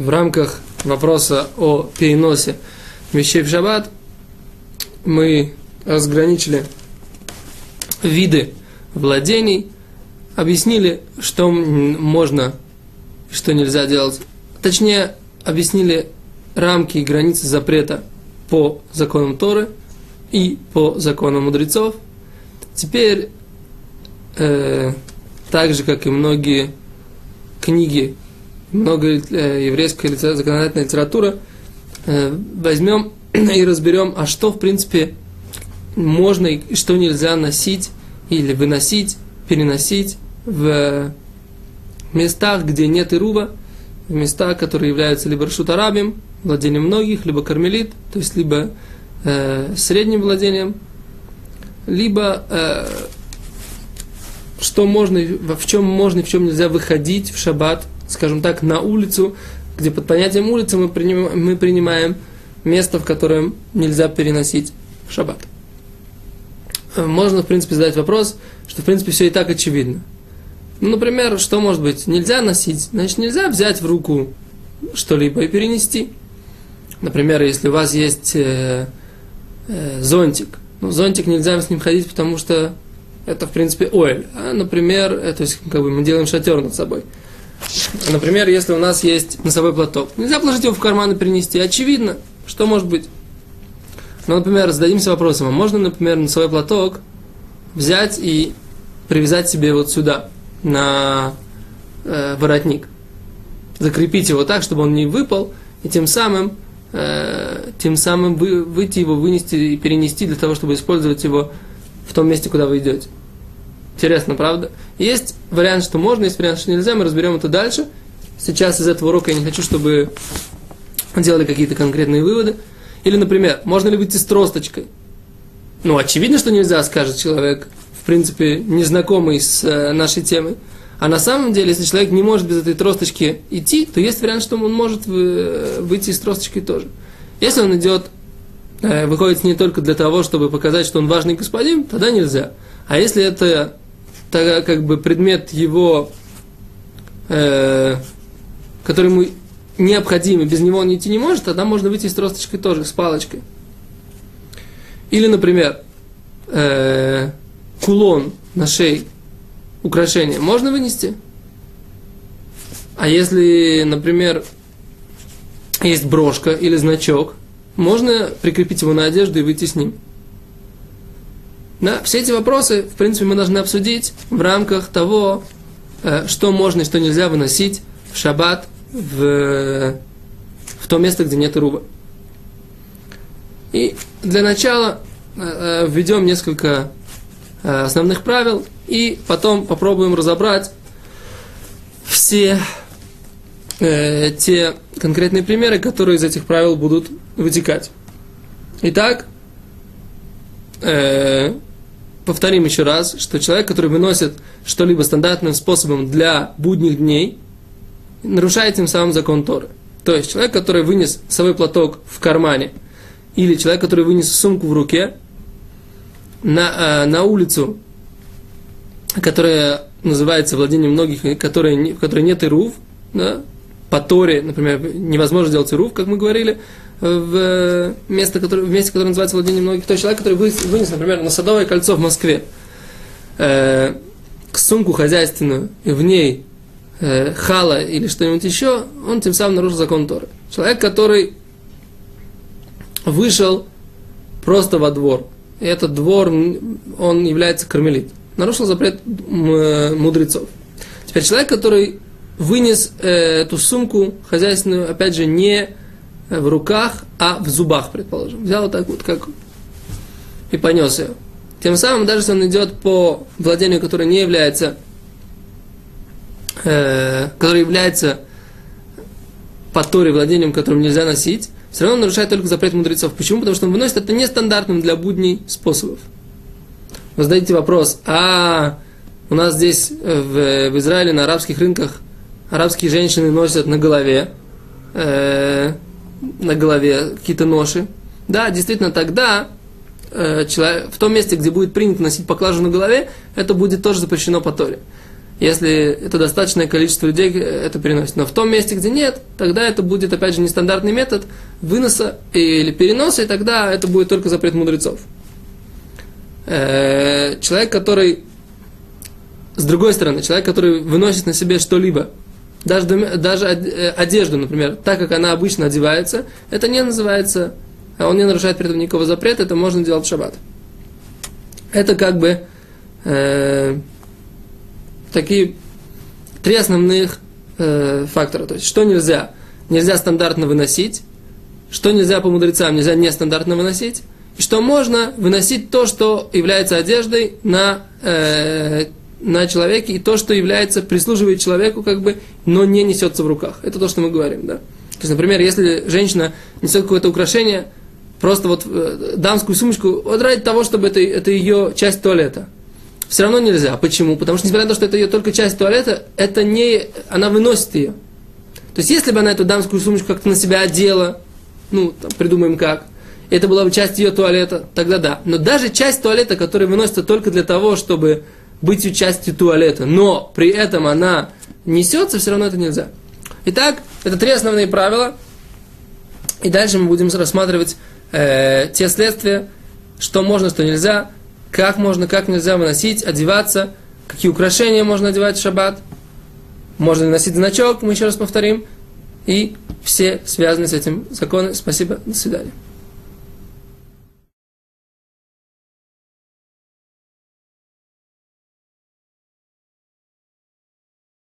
в рамках вопроса о переносе вещей в шаббат мы разграничили виды владений, объяснили, что можно и что нельзя делать. Точнее, объяснили рамки и границы запрета по законам Торы и по законам мудрецов. Теперь, э, так же, как и многие книги, много э, еврейская законодательная литература, э, возьмем и разберем, а что, в принципе, можно и что нельзя носить или выносить, переносить в местах, где нет ируба, в местах, которые являются либо ршутарабим, владением многих, либо кармелит, то есть либо э, средним владением, либо э, что можно, в чем можно и в чем нельзя выходить в шаббат, скажем так, на улицу, где под понятием улицы мы принимаем, мы принимаем место, в котором нельзя переносить шаббат. Э, можно, в принципе, задать вопрос, что, в принципе, все и так очевидно. Ну, например, что может быть? Нельзя носить, значит, нельзя взять в руку что-либо и перенести. Например, если у вас есть э, э, зонтик, ну, зонтик нельзя с ним ходить, потому что это, в принципе, оэль. А, например, э, то есть, как бы мы делаем шатер над собой. Например, если у нас есть носовой платок, нельзя положить его в карман и принести. Очевидно, что может быть. Ну, например, зададимся вопросом, а можно, например, носовой платок взять и привязать себе вот сюда, на э, воротник. Закрепить его так, чтобы он не выпал, и тем самым, э, тем самым вы, выйти его, вынести и перенести для того, чтобы использовать его в том месте, куда вы идете. Интересно, правда? Есть вариант, что можно, есть вариант, что нельзя, мы разберем это дальше. Сейчас из этого урока я не хочу, чтобы делали какие-то конкретные выводы. Или, например, можно ли выйти с тросточкой? Ну, очевидно, что нельзя, скажет человек в принципе, незнакомый с э, нашей темой. А на самом деле, если человек не может без этой тросточки идти, то есть вариант, что он может э, выйти с тросточкой тоже. Если он идет, э, выходит не только для того, чтобы показать, что он важный господин, тогда нельзя. А если это тогда, как бы предмет его, э, который ему необходим, и без него он идти не может, тогда можно выйти с тросточкой тоже, с палочкой. Или, например, э, кулон на шее, украшение, можно вынести? А если, например, есть брошка или значок, можно прикрепить его на одежду и выйти с ним. Да, все эти вопросы, в принципе, мы должны обсудить в рамках того, э, что можно и что нельзя выносить в шаббат в, в то место, где нет руба. И для начала э, э, введем несколько основных правил, и потом попробуем разобрать все те конкретные примеры, которые из этих правил будут вытекать. Итак, повторим еще раз, что человек, который выносит что-либо стандартным способом для будних дней, нарушает тем самым закон Торы. То есть человек, который вынес свой платок в кармане, или человек, который вынес сумку в руке, на, э, на улицу, которая называется владением многих, которая, в которой нет ирув, да, по Торе, например, невозможно сделать ирув, как мы говорили, в место, которое, в месте, которое называется владением многих, то есть человек, который вынес, например, на Садовое кольцо в Москве, э, сумку хозяйственную, и в ней э, хала или что-нибудь еще, он тем самым нарушил закон Торы. Человек, который вышел просто во двор, этот двор, он является кармелит. Нарушил запрет мудрецов. Теперь человек, который вынес э, эту сумку хозяйственную, опять же, не в руках, а в зубах, предположим. Взял вот так вот, как и понес ее. Тем самым, даже если он идет по владению, которое не является, э, которое является по Торе владением, которым нельзя носить, все равно он нарушает только запрет мудрецов. Почему? Потому что он выносит это нестандартным для будней способов. Вы задаете вопрос, а у нас здесь э, в, в Израиле на арабских рынках арабские женщины носят на голове, э, на голове какие-то ноши. Да, действительно, тогда э, человек, в том месте, где будет принято носить поклажу на голове, это будет тоже запрещено по Торе. если это достаточное количество людей это переносит. Но в том месте, где нет, тогда это будет, опять же, нестандартный метод выноса или переноса, и тогда это будет только запрет мудрецов. Э, человек, который, с другой стороны, человек, который выносит на себе что-либо, даже, даже э, одежду, например, так как она обычно одевается, это не называется, а он не нарушает при этом никакого запрета, это можно делать в шаббат. Это как бы э, такие три основных э, фактора. То есть, что нельзя? Нельзя стандартно выносить, что нельзя по мудрецам, нельзя нестандартно выносить, что можно выносить то, что является одеждой на, э, на человеке, и то, что является, прислуживает человеку, как бы, но не несется в руках. Это то, что мы говорим, да. То есть, например, если женщина несет какое-то украшение, просто вот э, дамскую сумочку, вот ради того, чтобы это, это ее часть туалета – все равно нельзя. Почему? Потому что, несмотря на то, что это ее только часть туалета, это не, она выносит ее. То есть, если бы она эту дамскую сумочку как-то на себя одела, ну, там, придумаем как, это была бы часть ее туалета, тогда да. Но даже часть туалета, которая выносится только для того, чтобы быть частью туалета, но при этом она несется, все равно это нельзя. Итак, это три основные правила. И дальше мы будем рассматривать э, те следствия, что можно, что нельзя как можно, как нельзя выносить, одеваться, какие украшения можно одевать в шаббат, можно ли носить значок, мы еще раз повторим, и все связанные с этим законы. Спасибо, до свидания.